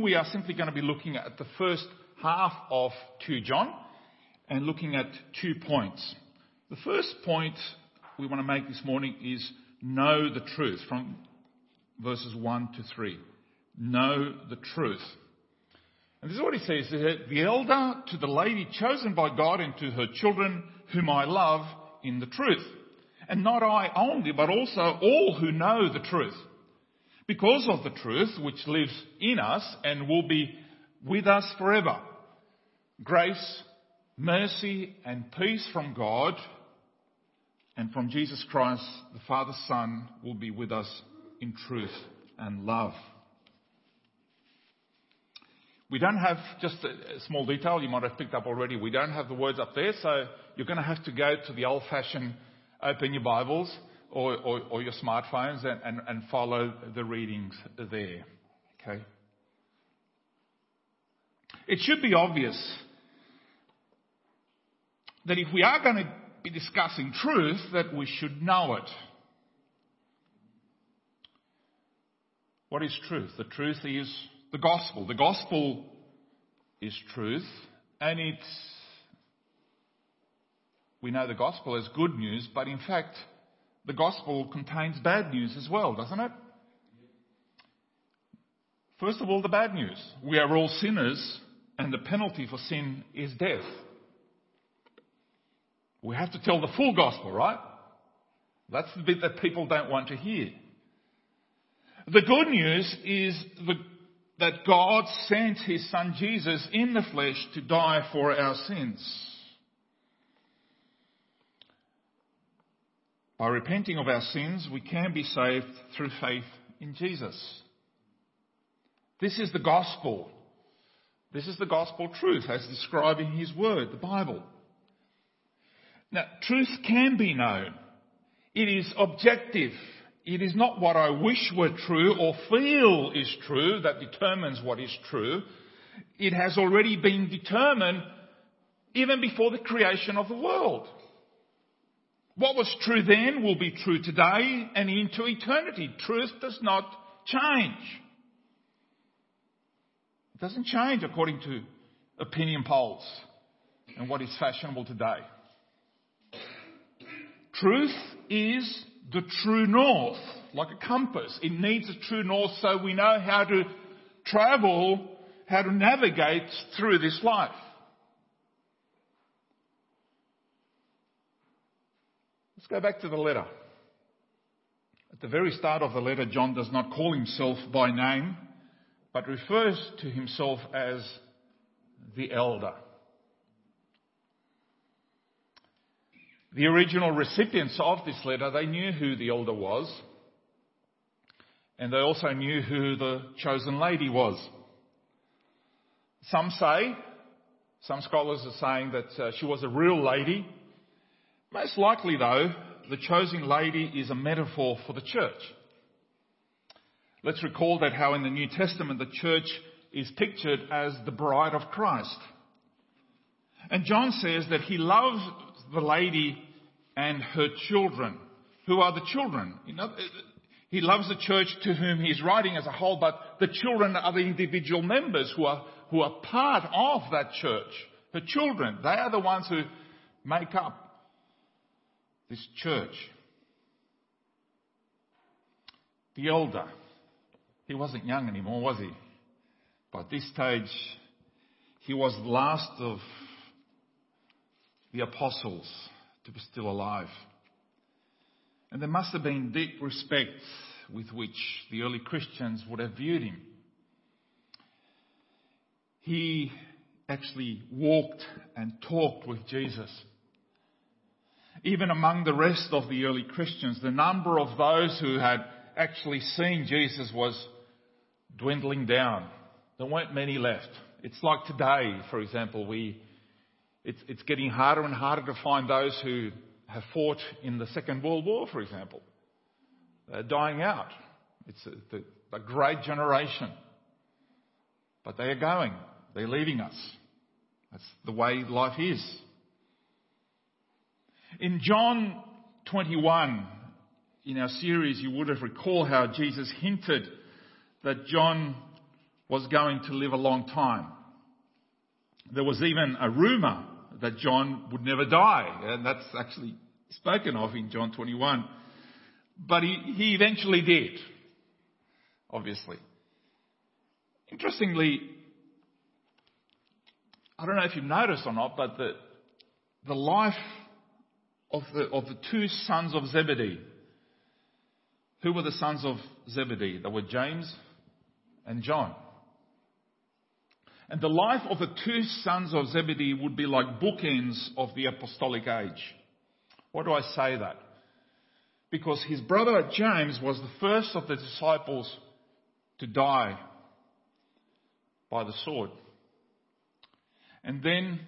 We are simply going to be looking at the first half of 2 John and looking at two points. The first point we want to make this morning is know the truth from verses 1 to 3. Know the truth. And this is what he says, the elder to the lady chosen by God and to her children whom I love in the truth. And not I only, but also all who know the truth. Because of the truth which lives in us and will be with us forever. Grace, mercy and peace from God and from Jesus Christ, the Father Son, will be with us in truth and love. We don't have, just a small detail you might have picked up already, we don't have the words up there, so you're going to have to go to the old fashioned open your Bibles or, your smartphones and follow the readings there. Okay? It should be obvious that if we are going to be discussing truth, that we should know it. What is truth? The truth is the gospel. The gospel is truth, and it's we know the gospel as good news, but in fact, the gospel contains bad news as well, doesn't it? First of all, the bad news. We are all sinners, and the penalty for sin is death. We have to tell the full gospel, right? That's the bit that people don't want to hear. The good news is the, that God sent His Son Jesus in the flesh to die for our sins. By repenting of our sins, we can be saved through faith in Jesus. This is the gospel. This is the gospel truth as described in His Word, the Bible. Now, truth can be known. It is objective. It is not what I wish were true or feel is true that determines what is true. It has already been determined even before the creation of the world. What was true then will be true today and into eternity. Truth does not change. It doesn't change according to opinion polls and what is fashionable today. Truth is the true north, like a compass. It needs a true north so we know how to travel, how to navigate through this life. Let's go back to the letter. At the very start of the letter, John does not call himself by name, but refers to himself as the elder. The original recipients of this letter, they knew who the elder was. And they also knew who the chosen lady was. Some say, some scholars are saying that uh, she was a real lady. Most likely though, the chosen lady is a metaphor for the church. Let's recall that how in the New Testament the church is pictured as the bride of Christ. And John says that he loves the lady and her children. Who are the children? You know, he loves the church to whom he's writing as a whole, but the children are the individual members who are, who are part of that church. The children, they are the ones who make up this church. The elder, he wasn't young anymore, was he? By this stage, he was the last of the apostles to be still alive. And there must have been deep respect with which the early Christians would have viewed him. He actually walked and talked with Jesus. Even among the rest of the early Christians, the number of those who had actually seen Jesus was dwindling down. There weren't many left. It's like today, for example, we it's, it's getting harder and harder to find those who have fought in the Second World War, for example. They're dying out. It's a, a great generation. But they are going. They're leaving us. That's the way life is. In John 21, in our series, you would have recalled how Jesus hinted that John was going to live a long time. There was even a rumor that John would never die, and that's actually spoken of in John 21. But he, he eventually did, obviously. Interestingly, I don't know if you've noticed or not, but the, the life of the, of the two sons of Zebedee. Who were the sons of Zebedee? They were James and John. And the life of the two sons of Zebedee would be like bookends of the apostolic age. Why do I say that? Because his brother James was the first of the disciples to die by the sword. And then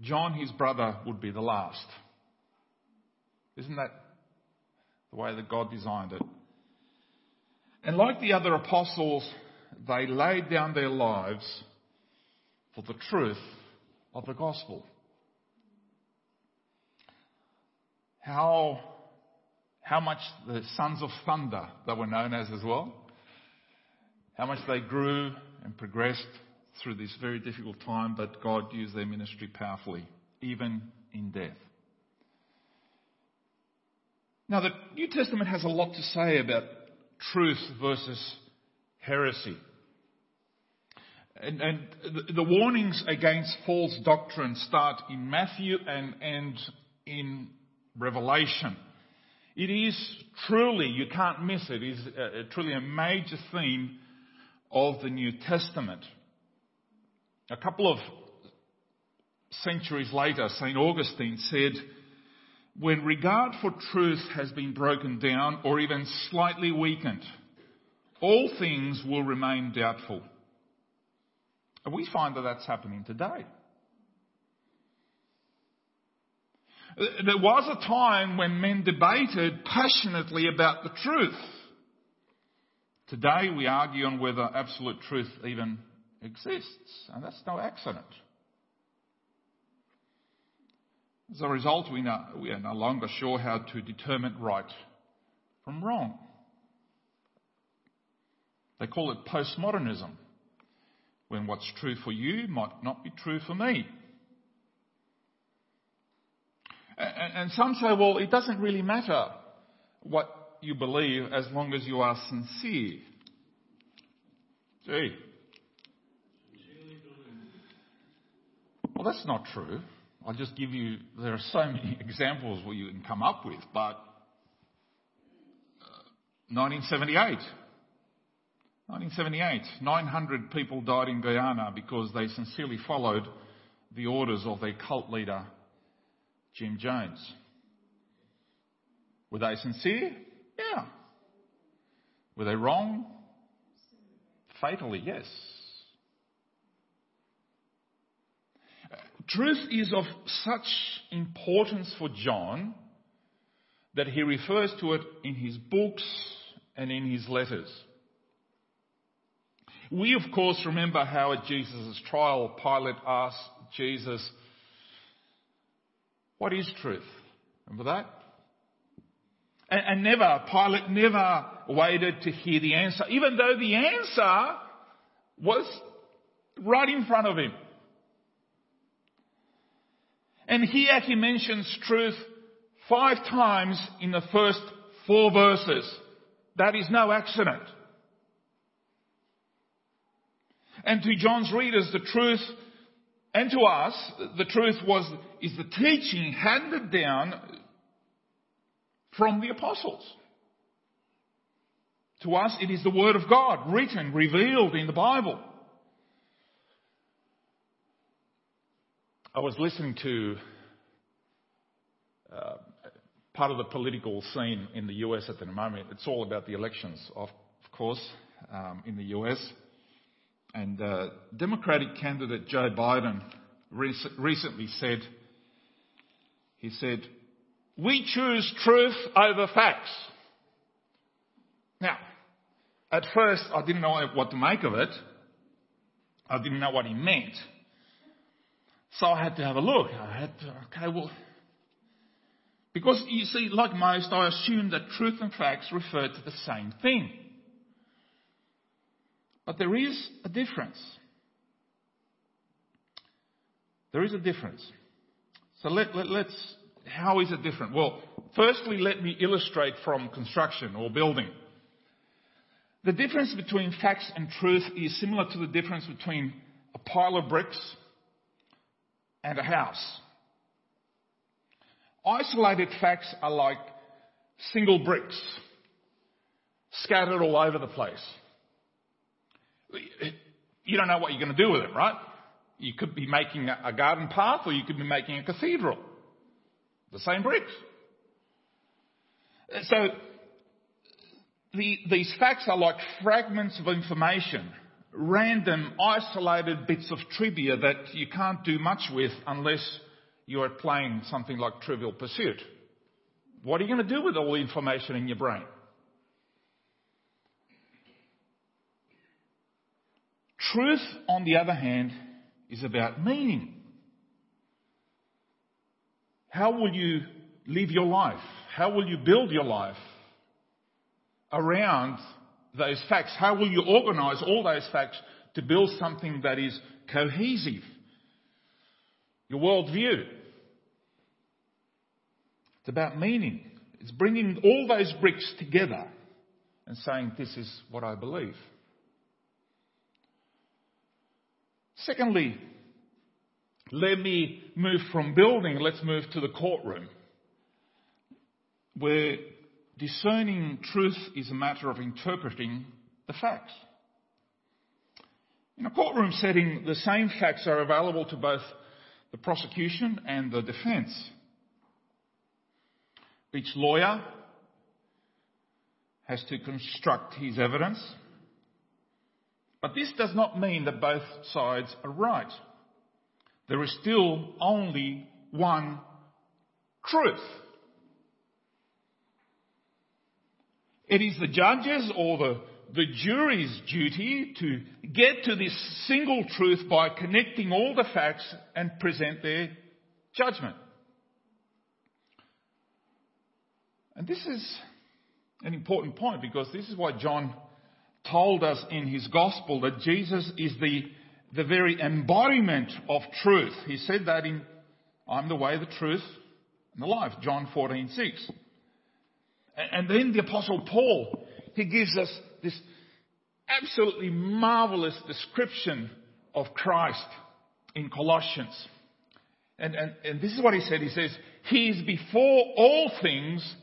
John, his brother, would be the last. Isn't that the way that God designed it? And like the other apostles, they laid down their lives for the truth of the gospel. How, how much the sons of thunder they were known as as well, how much they grew and progressed through this very difficult time, but God used their ministry powerfully, even in death. Now, the New Testament has a lot to say about truth versus heresy. And, and the, the, warnings against false doctrine start in Matthew and end in Revelation. It is truly, you can't miss it, is a, a, truly a major theme of the New Testament. A couple of centuries later, St. Augustine said, when regard for truth has been broken down or even slightly weakened, all things will remain doubtful. And we find that that's happening today. There was a time when men debated passionately about the truth. Today we argue on whether absolute truth even exists, and that's no accident. As a result, we, know, we are no longer sure how to determine right from wrong. They call it postmodernism, when what's true for you might not be true for me. And some say, well, it doesn't really matter what you believe as long as you are sincere. Gee. Well, that's not true. I'll just give you, there are so many examples where you can come up with, but 1978. Uh, 1978, 900 people died in Guyana because they sincerely followed the orders of their cult leader, Jim Jones. Were they sincere? Yeah. Were they wrong? Fatally, yes. Truth is of such importance for John that he refers to it in his books and in his letters. We, of course, remember how at Jesus' trial, Pilate asked Jesus, What is truth? Remember that? And, and never, Pilate never waited to hear the answer, even though the answer was right in front of him. And here he mentions truth five times in the first four verses. That is no accident. And to John's readers, the truth, and to us, the truth was, is the teaching handed down from the apostles. To us, it is the Word of God, written, revealed in the Bible. I was listening to uh, part of the political scene in the US at the moment. It's all about the elections, of, of course, um, in the US. And uh, Democratic candidate Joe Biden rec- recently said, he said, we choose truth over facts. Now, at first I didn't know what to make of it. I didn't know what he meant. So I had to have a look. I had to, okay, well, because you see, like most, I assume that truth and facts refer to the same thing. But there is a difference. There is a difference. So let, let, let's, how is it different? Well, firstly, let me illustrate from construction or building. The difference between facts and truth is similar to the difference between a pile of bricks and a house. Isolated facts are like single bricks scattered all over the place. You don't know what you're going to do with it, right? You could be making a garden path or you could be making a cathedral. The same bricks. So the, these facts are like fragments of information, random, isolated bits of trivia that you can't do much with unless you are playing something like Trivial Pursuit. What are you going to do with all the information in your brain? Truth, on the other hand, is about meaning. How will you live your life? How will you build your life? around those facts? How will you organize all those facts to build something that is cohesive? Your worldview. It's about meaning. It's bringing all those bricks together and saying, this is what I believe. Secondly, let me move from building, let's move to the courtroom, where discerning truth is a matter of interpreting the facts. In a courtroom setting, the same facts are available to both the prosecution and the defense. Each lawyer has to construct his evidence, but this does not mean that both sides are right. There is still only one truth. It is the judge's or the, the jury's duty to get to this single truth by connecting all the facts and present their judgment. And this is an important point because this is why John told us in his gospel that Jesus is the, the very embodiment of truth. He said that in I'm the way, the truth, and the life, John 14, 6. And then the apostle Paul, he gives us this absolutely marvelous description of Christ in Colossians. And, and, and this is what he said. He says, He is before all things,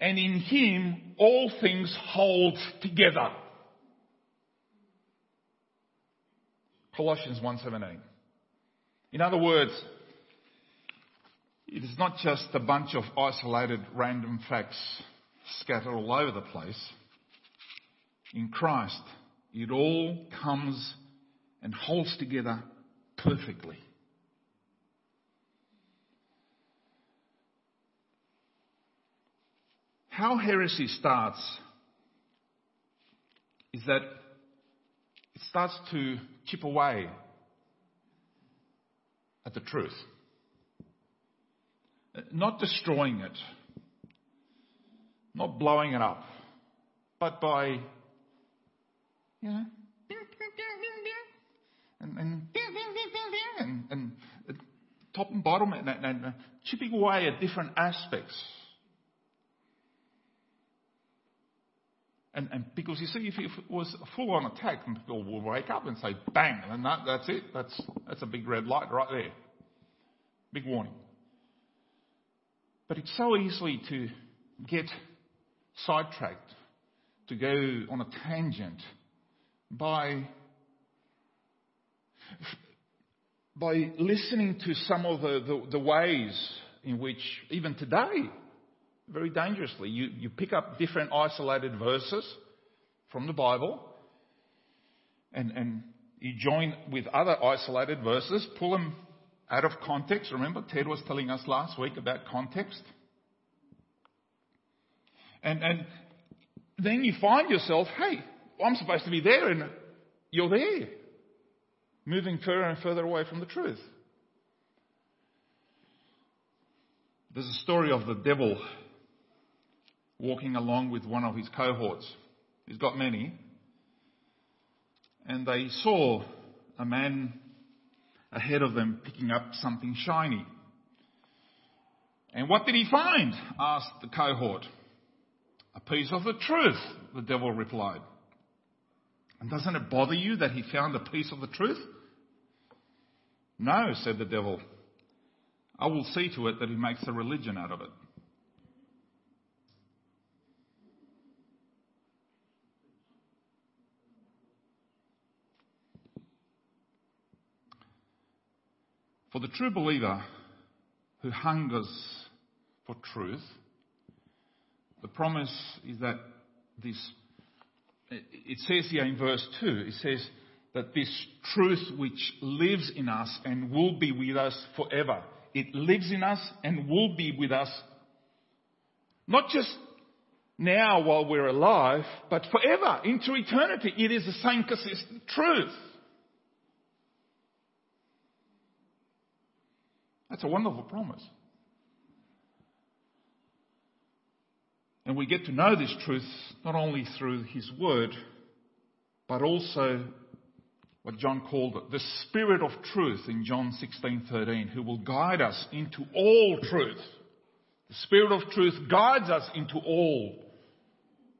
and in Him all things hold together. Colossians 1.17. In other words, it is not just a bunch of isolated random facts scattered all over the place. In Christ, it all comes and holds together perfectly. How heresy starts is that it starts to chip away at the truth. Not destroying it, not blowing it up, but by, you know, and, and, and, and top and bottom and, and, and chipping away at different aspects. And, and, because you see, if it was a full-on attack, people will wake up and say, bang, and that, that's it. That's, that's a big red light right there. Big warning. But it's so easy to get sidetracked, to go on a tangent by, by listening to some of the, the, the ways in which, even today, very dangerously, you, you pick up different isolated verses from the Bible and, and you join with other isolated verses, pull them out of context. Remember, Ted was telling us last week about context. And, and then you find yourself, hey, I'm supposed to be there, and you're there, moving further and further away from the truth. There's a story of the devil walking along with one of his cohorts. He's got many. and they saw a man ahead of them picking up something shiny. And what did he find? asked the cohort. A piece of the truth, the devil replied. And doesn't it bother you that he found a piece of the truth? No, said the devil. I will see to it that he makes a religion out of it. For the true believer who hungers for truth, the promise is that this, it says here in verse 2, it says that this truth which lives in us and will be with us forever. It lives in us and will be with us not just now while we're alive, but forever, into eternity. It is the same consistent truth. That's a wonderful promise. And we get to know this truth not only through His Word, but also what John called it, the Spirit of truth in John 16:13, who will guide us into all truth. The Spirit of truth guides us into all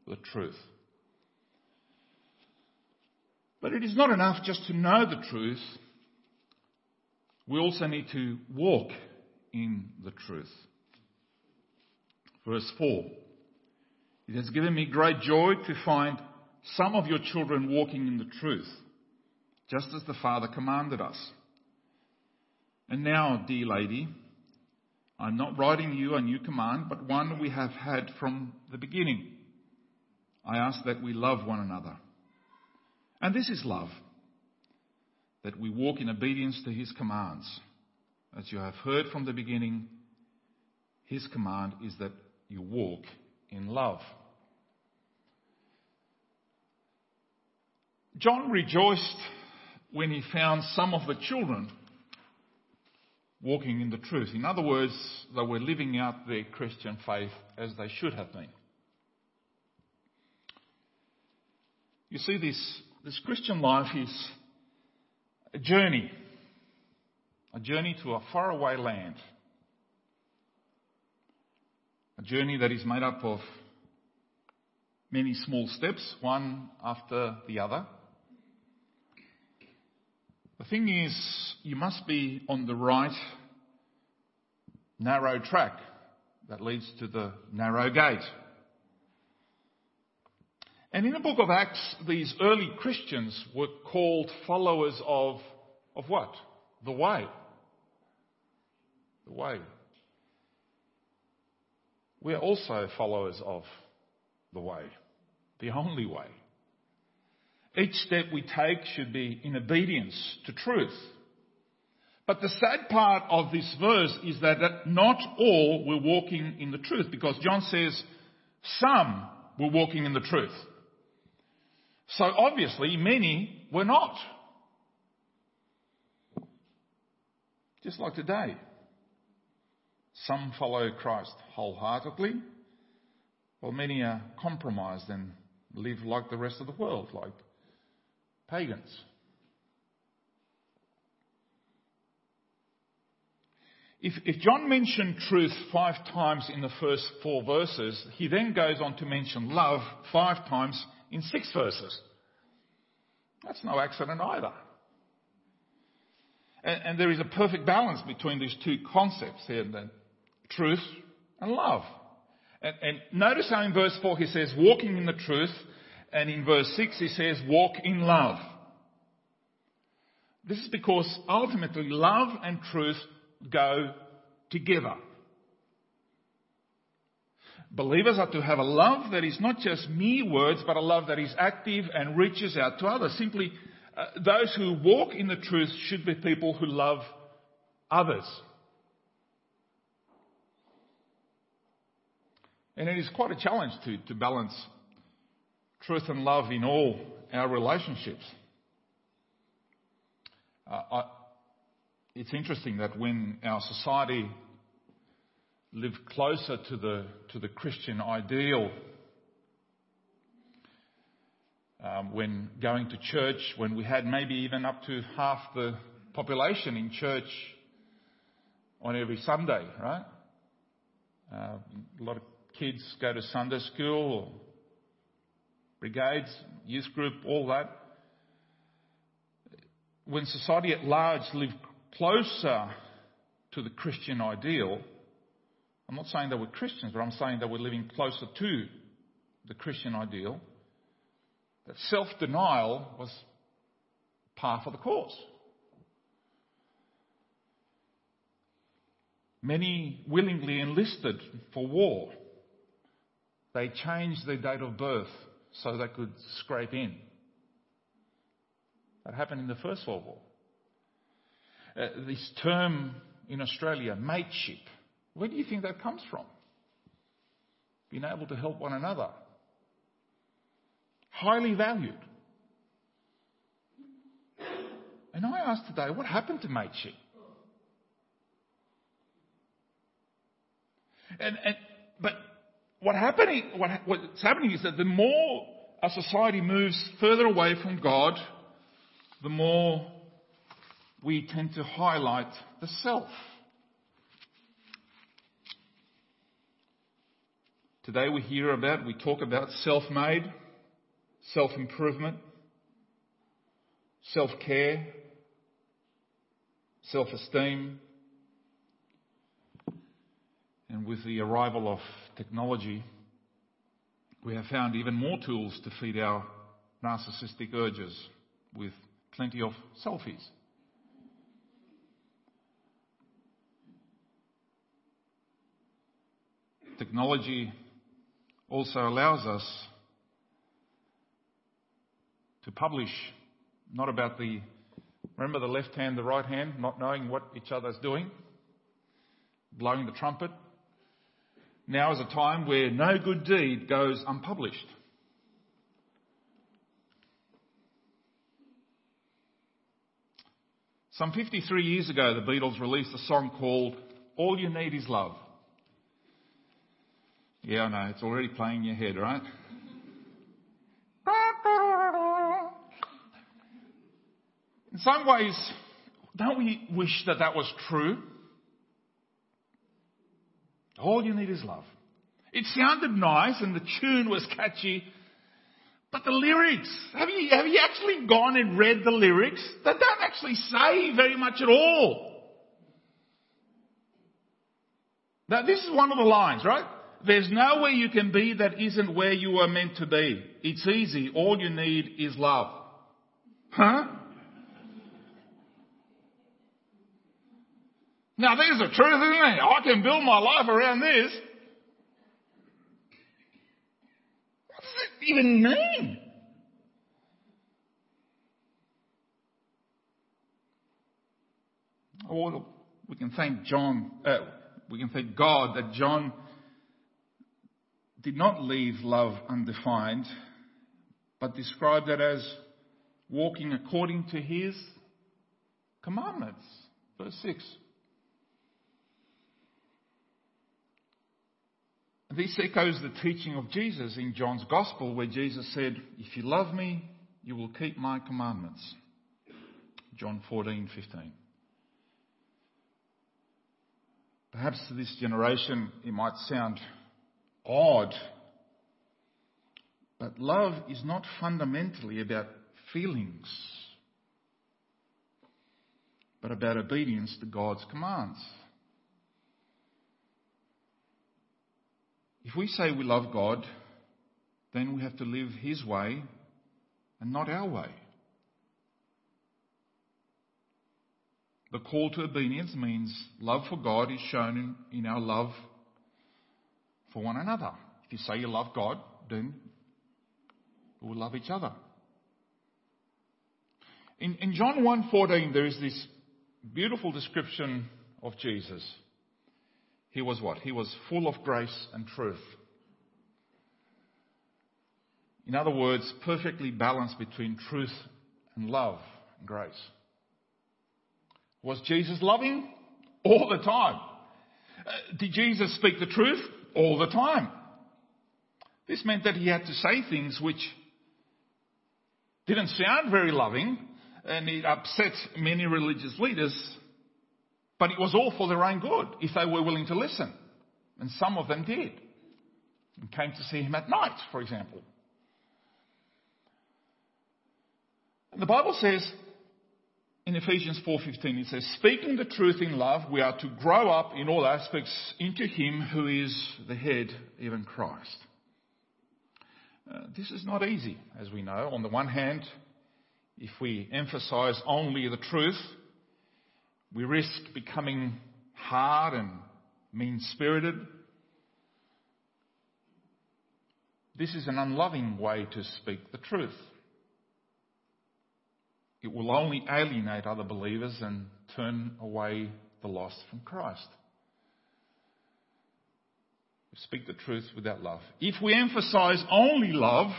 the truth. But it is not enough just to know the truth. We also need to walk in the truth. Verse 4. It has given me great joy to find some of your children walking in the truth, just as the Father commanded us. And now, dear lady, I'm not writing you a new command, but one we have had from the beginning. I ask that we love one another. And this is love, that we walk in obedience to his commands. As you have heard from the beginning, his command is that you walk in love. John rejoiced when he found some of the children walking in the truth. In other words, they were living out their Christian faith as they should have been. You see, this, this Christian life is a journey, a journey to a faraway land, a journey that is made up of many small steps, one after the other. The thing is, you must be on the right narrow track that leads to the narrow gate. And in the book of Acts, these early Christians were called followers of, of what? The way. The way. We are also followers of the way. The only way. Each step we take should be in obedience to truth. But the sad part of this verse is that not all were walking in the truth because John says some were walking in the truth. So obviously many were not. Just like today. Some follow Christ wholeheartedly, while many are compromised and live like the rest of the world, like pagans. If, if, John mentioned truth five times in the first four verses, he then goes on to mention love five times in six verses. That's no accident either. And, and there is a perfect balance between these two concepts here, the truth and love. And, and notice how in verse 4 he says, walking in the truth, and in verse 6 he says, walk in love. This is because ultimately love and truth go together. Believers are to have a love that is not just mere words, but a love that is active and reaches out to others. Simply, uh, those who walk in the truth should be people who love others. And it is quite a challenge to, to balance truth and love in all our relationships. Uh, I, it's interesting that when our society lived closer to the, to the Christian ideal, um, when going to church, when we had maybe even up to half the population in church on every Sunday, right? Uh, a lot of kids go to Sunday school brigades, youth group, all that. When society at large lived closer to the Christian ideal, I'm not saying they were Christians, but I'm saying they were living closer to the Christian ideal, that self denial was par for the course. Many willingly enlisted for war. They changed their date of birth so they could scrape in. That happened in the First World War. Uh, this term in Australia, mateship, where do you think that comes from? Being able to help one another. Highly valued. And I ask today, what happened to mateship? And, and, but what happening, what, what's happening is that the more a society moves further away from God, the more we tend to highlight the self. Today we hear about, we talk about self-made, self-improvement, self-care, self-esteem, and with the arrival of technology, we have found even more tools to feed our narcissistic urges with plenty of selfies. Technology also allows us to publish not about the, remember the left hand, the right hand, not knowing what each other's doing, blowing the trumpet, now is a time where no good deed goes unpublished. Some 53 years ago, the Beatles released a song called All You Need Is Love. Yeah, I know, it's already playing in your head, right? In some ways, don't we wish that that was true? All you need is love. It sounded nice and the tune was catchy, but the lyrics, have you, have you actually gone and read the lyrics? They don't actually say very much at all. Now this is one of the lines, right? There's nowhere you can be that isn't where you are meant to be. It's easy. All you need is love. Huh? Now there's the truth, isn't it? I can build my life around this. What does it even mean? We can thank John, uh, we can thank God that John did not leave love undefined, but described it as walking according to his commandments. Verse 6. This echoes the teaching of Jesus in John's Gospel, where Jesus said, If you love me, you will keep my commandments. John 14:15. Perhaps to this generation it might sound odd, but love is not fundamentally about feelings, but about obedience to God's commands. If we say we love God, then we have to live His way and not our way. The call to obedience means love for God is shown in, in our love for one another. If you say you love God, then we will love each other. In, in John 1.14 there is this beautiful description of Jesus. He was what? He was full of grace and truth. In other words, perfectly balanced between truth and love and grace. Was Jesus loving? All the time. Uh, did Jesus speak the truth? All the time. This meant that he had to say things which Didn't sound very loving, and it upset many religious leaders, but it was all for their own good if they were willing to listen. And some of them did. And came to see him at night, for example. And the Bible says in Ephesians 4:15 it says speaking the truth in love we are to grow up in all aspects into him who is the head even Christ. Uh, this is not easy as we know. On the one hand, if we emphasize only the truth, we risk becoming hard and mean-spirited. This is an unloving way to speak the truth. It will only alienate other believers and turn away the lost from Christ. We speak the truth without love. If we emphasize only love,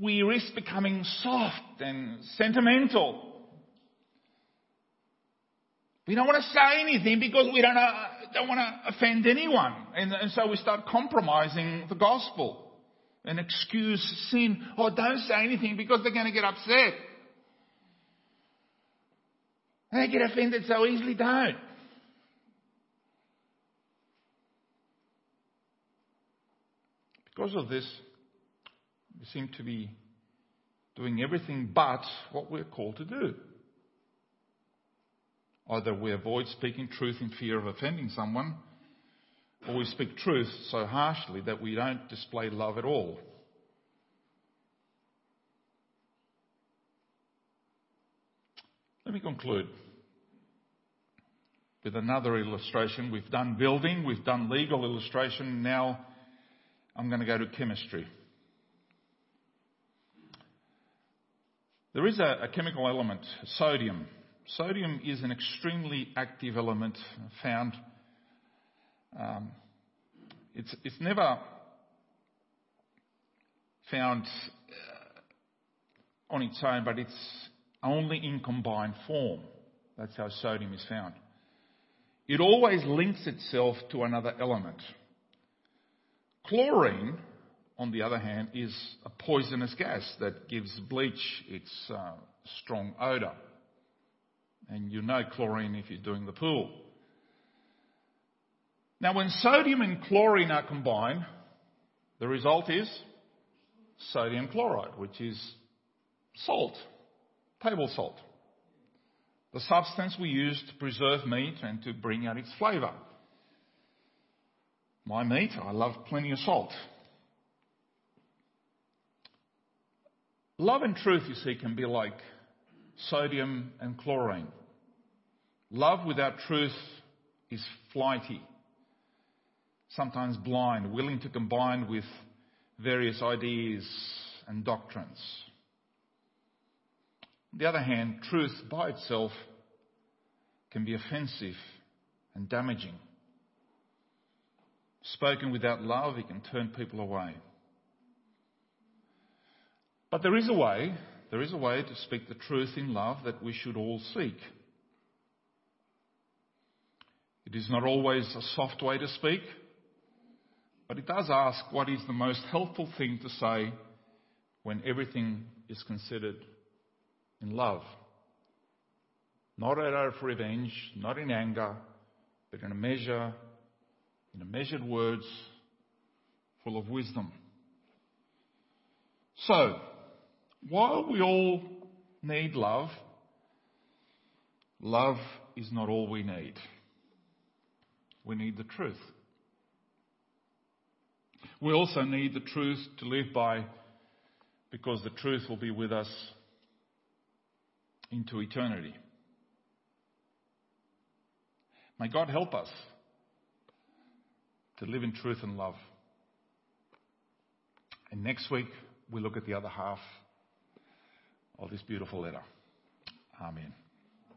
we risk becoming soft and sentimental. We don't want to say anything because we don't, uh, don't want to offend anyone. And, and so we start compromising the gospel and excuse sin. Oh, don't say anything because they're going to get upset. They get offended so easily, don't. Because of this, we seem to be doing everything but what we're called to do. Either we avoid speaking truth in fear of offending someone, or we speak truth so harshly that we don't display love at all. Let me conclude with another illustration. We've done building, we've done legal illustration, now I'm going to go to chemistry. There is a, a chemical element, sodium. Sodium is an extremely active element found. Um, it's, it's never found uh, on its own, but it's only in combined form. That's how sodium is found. It always links itself to another element. Chlorine, on the other hand, is a poisonous gas that gives bleach its uh, strong odour. And you know chlorine if you're doing the pool. Now, when sodium and chlorine are combined, the result is sodium chloride, which is salt, table salt. The substance we use to preserve meat and to bring out its flavour. My meat, I love plenty of salt. Love and truth, you see, can be like sodium and chlorine. Love without truth is flighty, sometimes blind, willing to combine with various ideas and doctrines. On the other hand, truth by itself can be offensive and damaging. Spoken without love, it can turn people away. But there is a way, there is a way to speak the truth in love that we should all seek. It is not always a soft way to speak, but it does ask what is the most helpful thing to say when everything is considered in love. Not out of revenge, not in anger, but in a measure in measured words full of wisdom. So, while we all need love, love is not all we need. We need the truth. We also need the truth to live by because the truth will be with us into eternity. May God help us to live in truth and love. And next week, we look at the other half of this beautiful letter. Amen.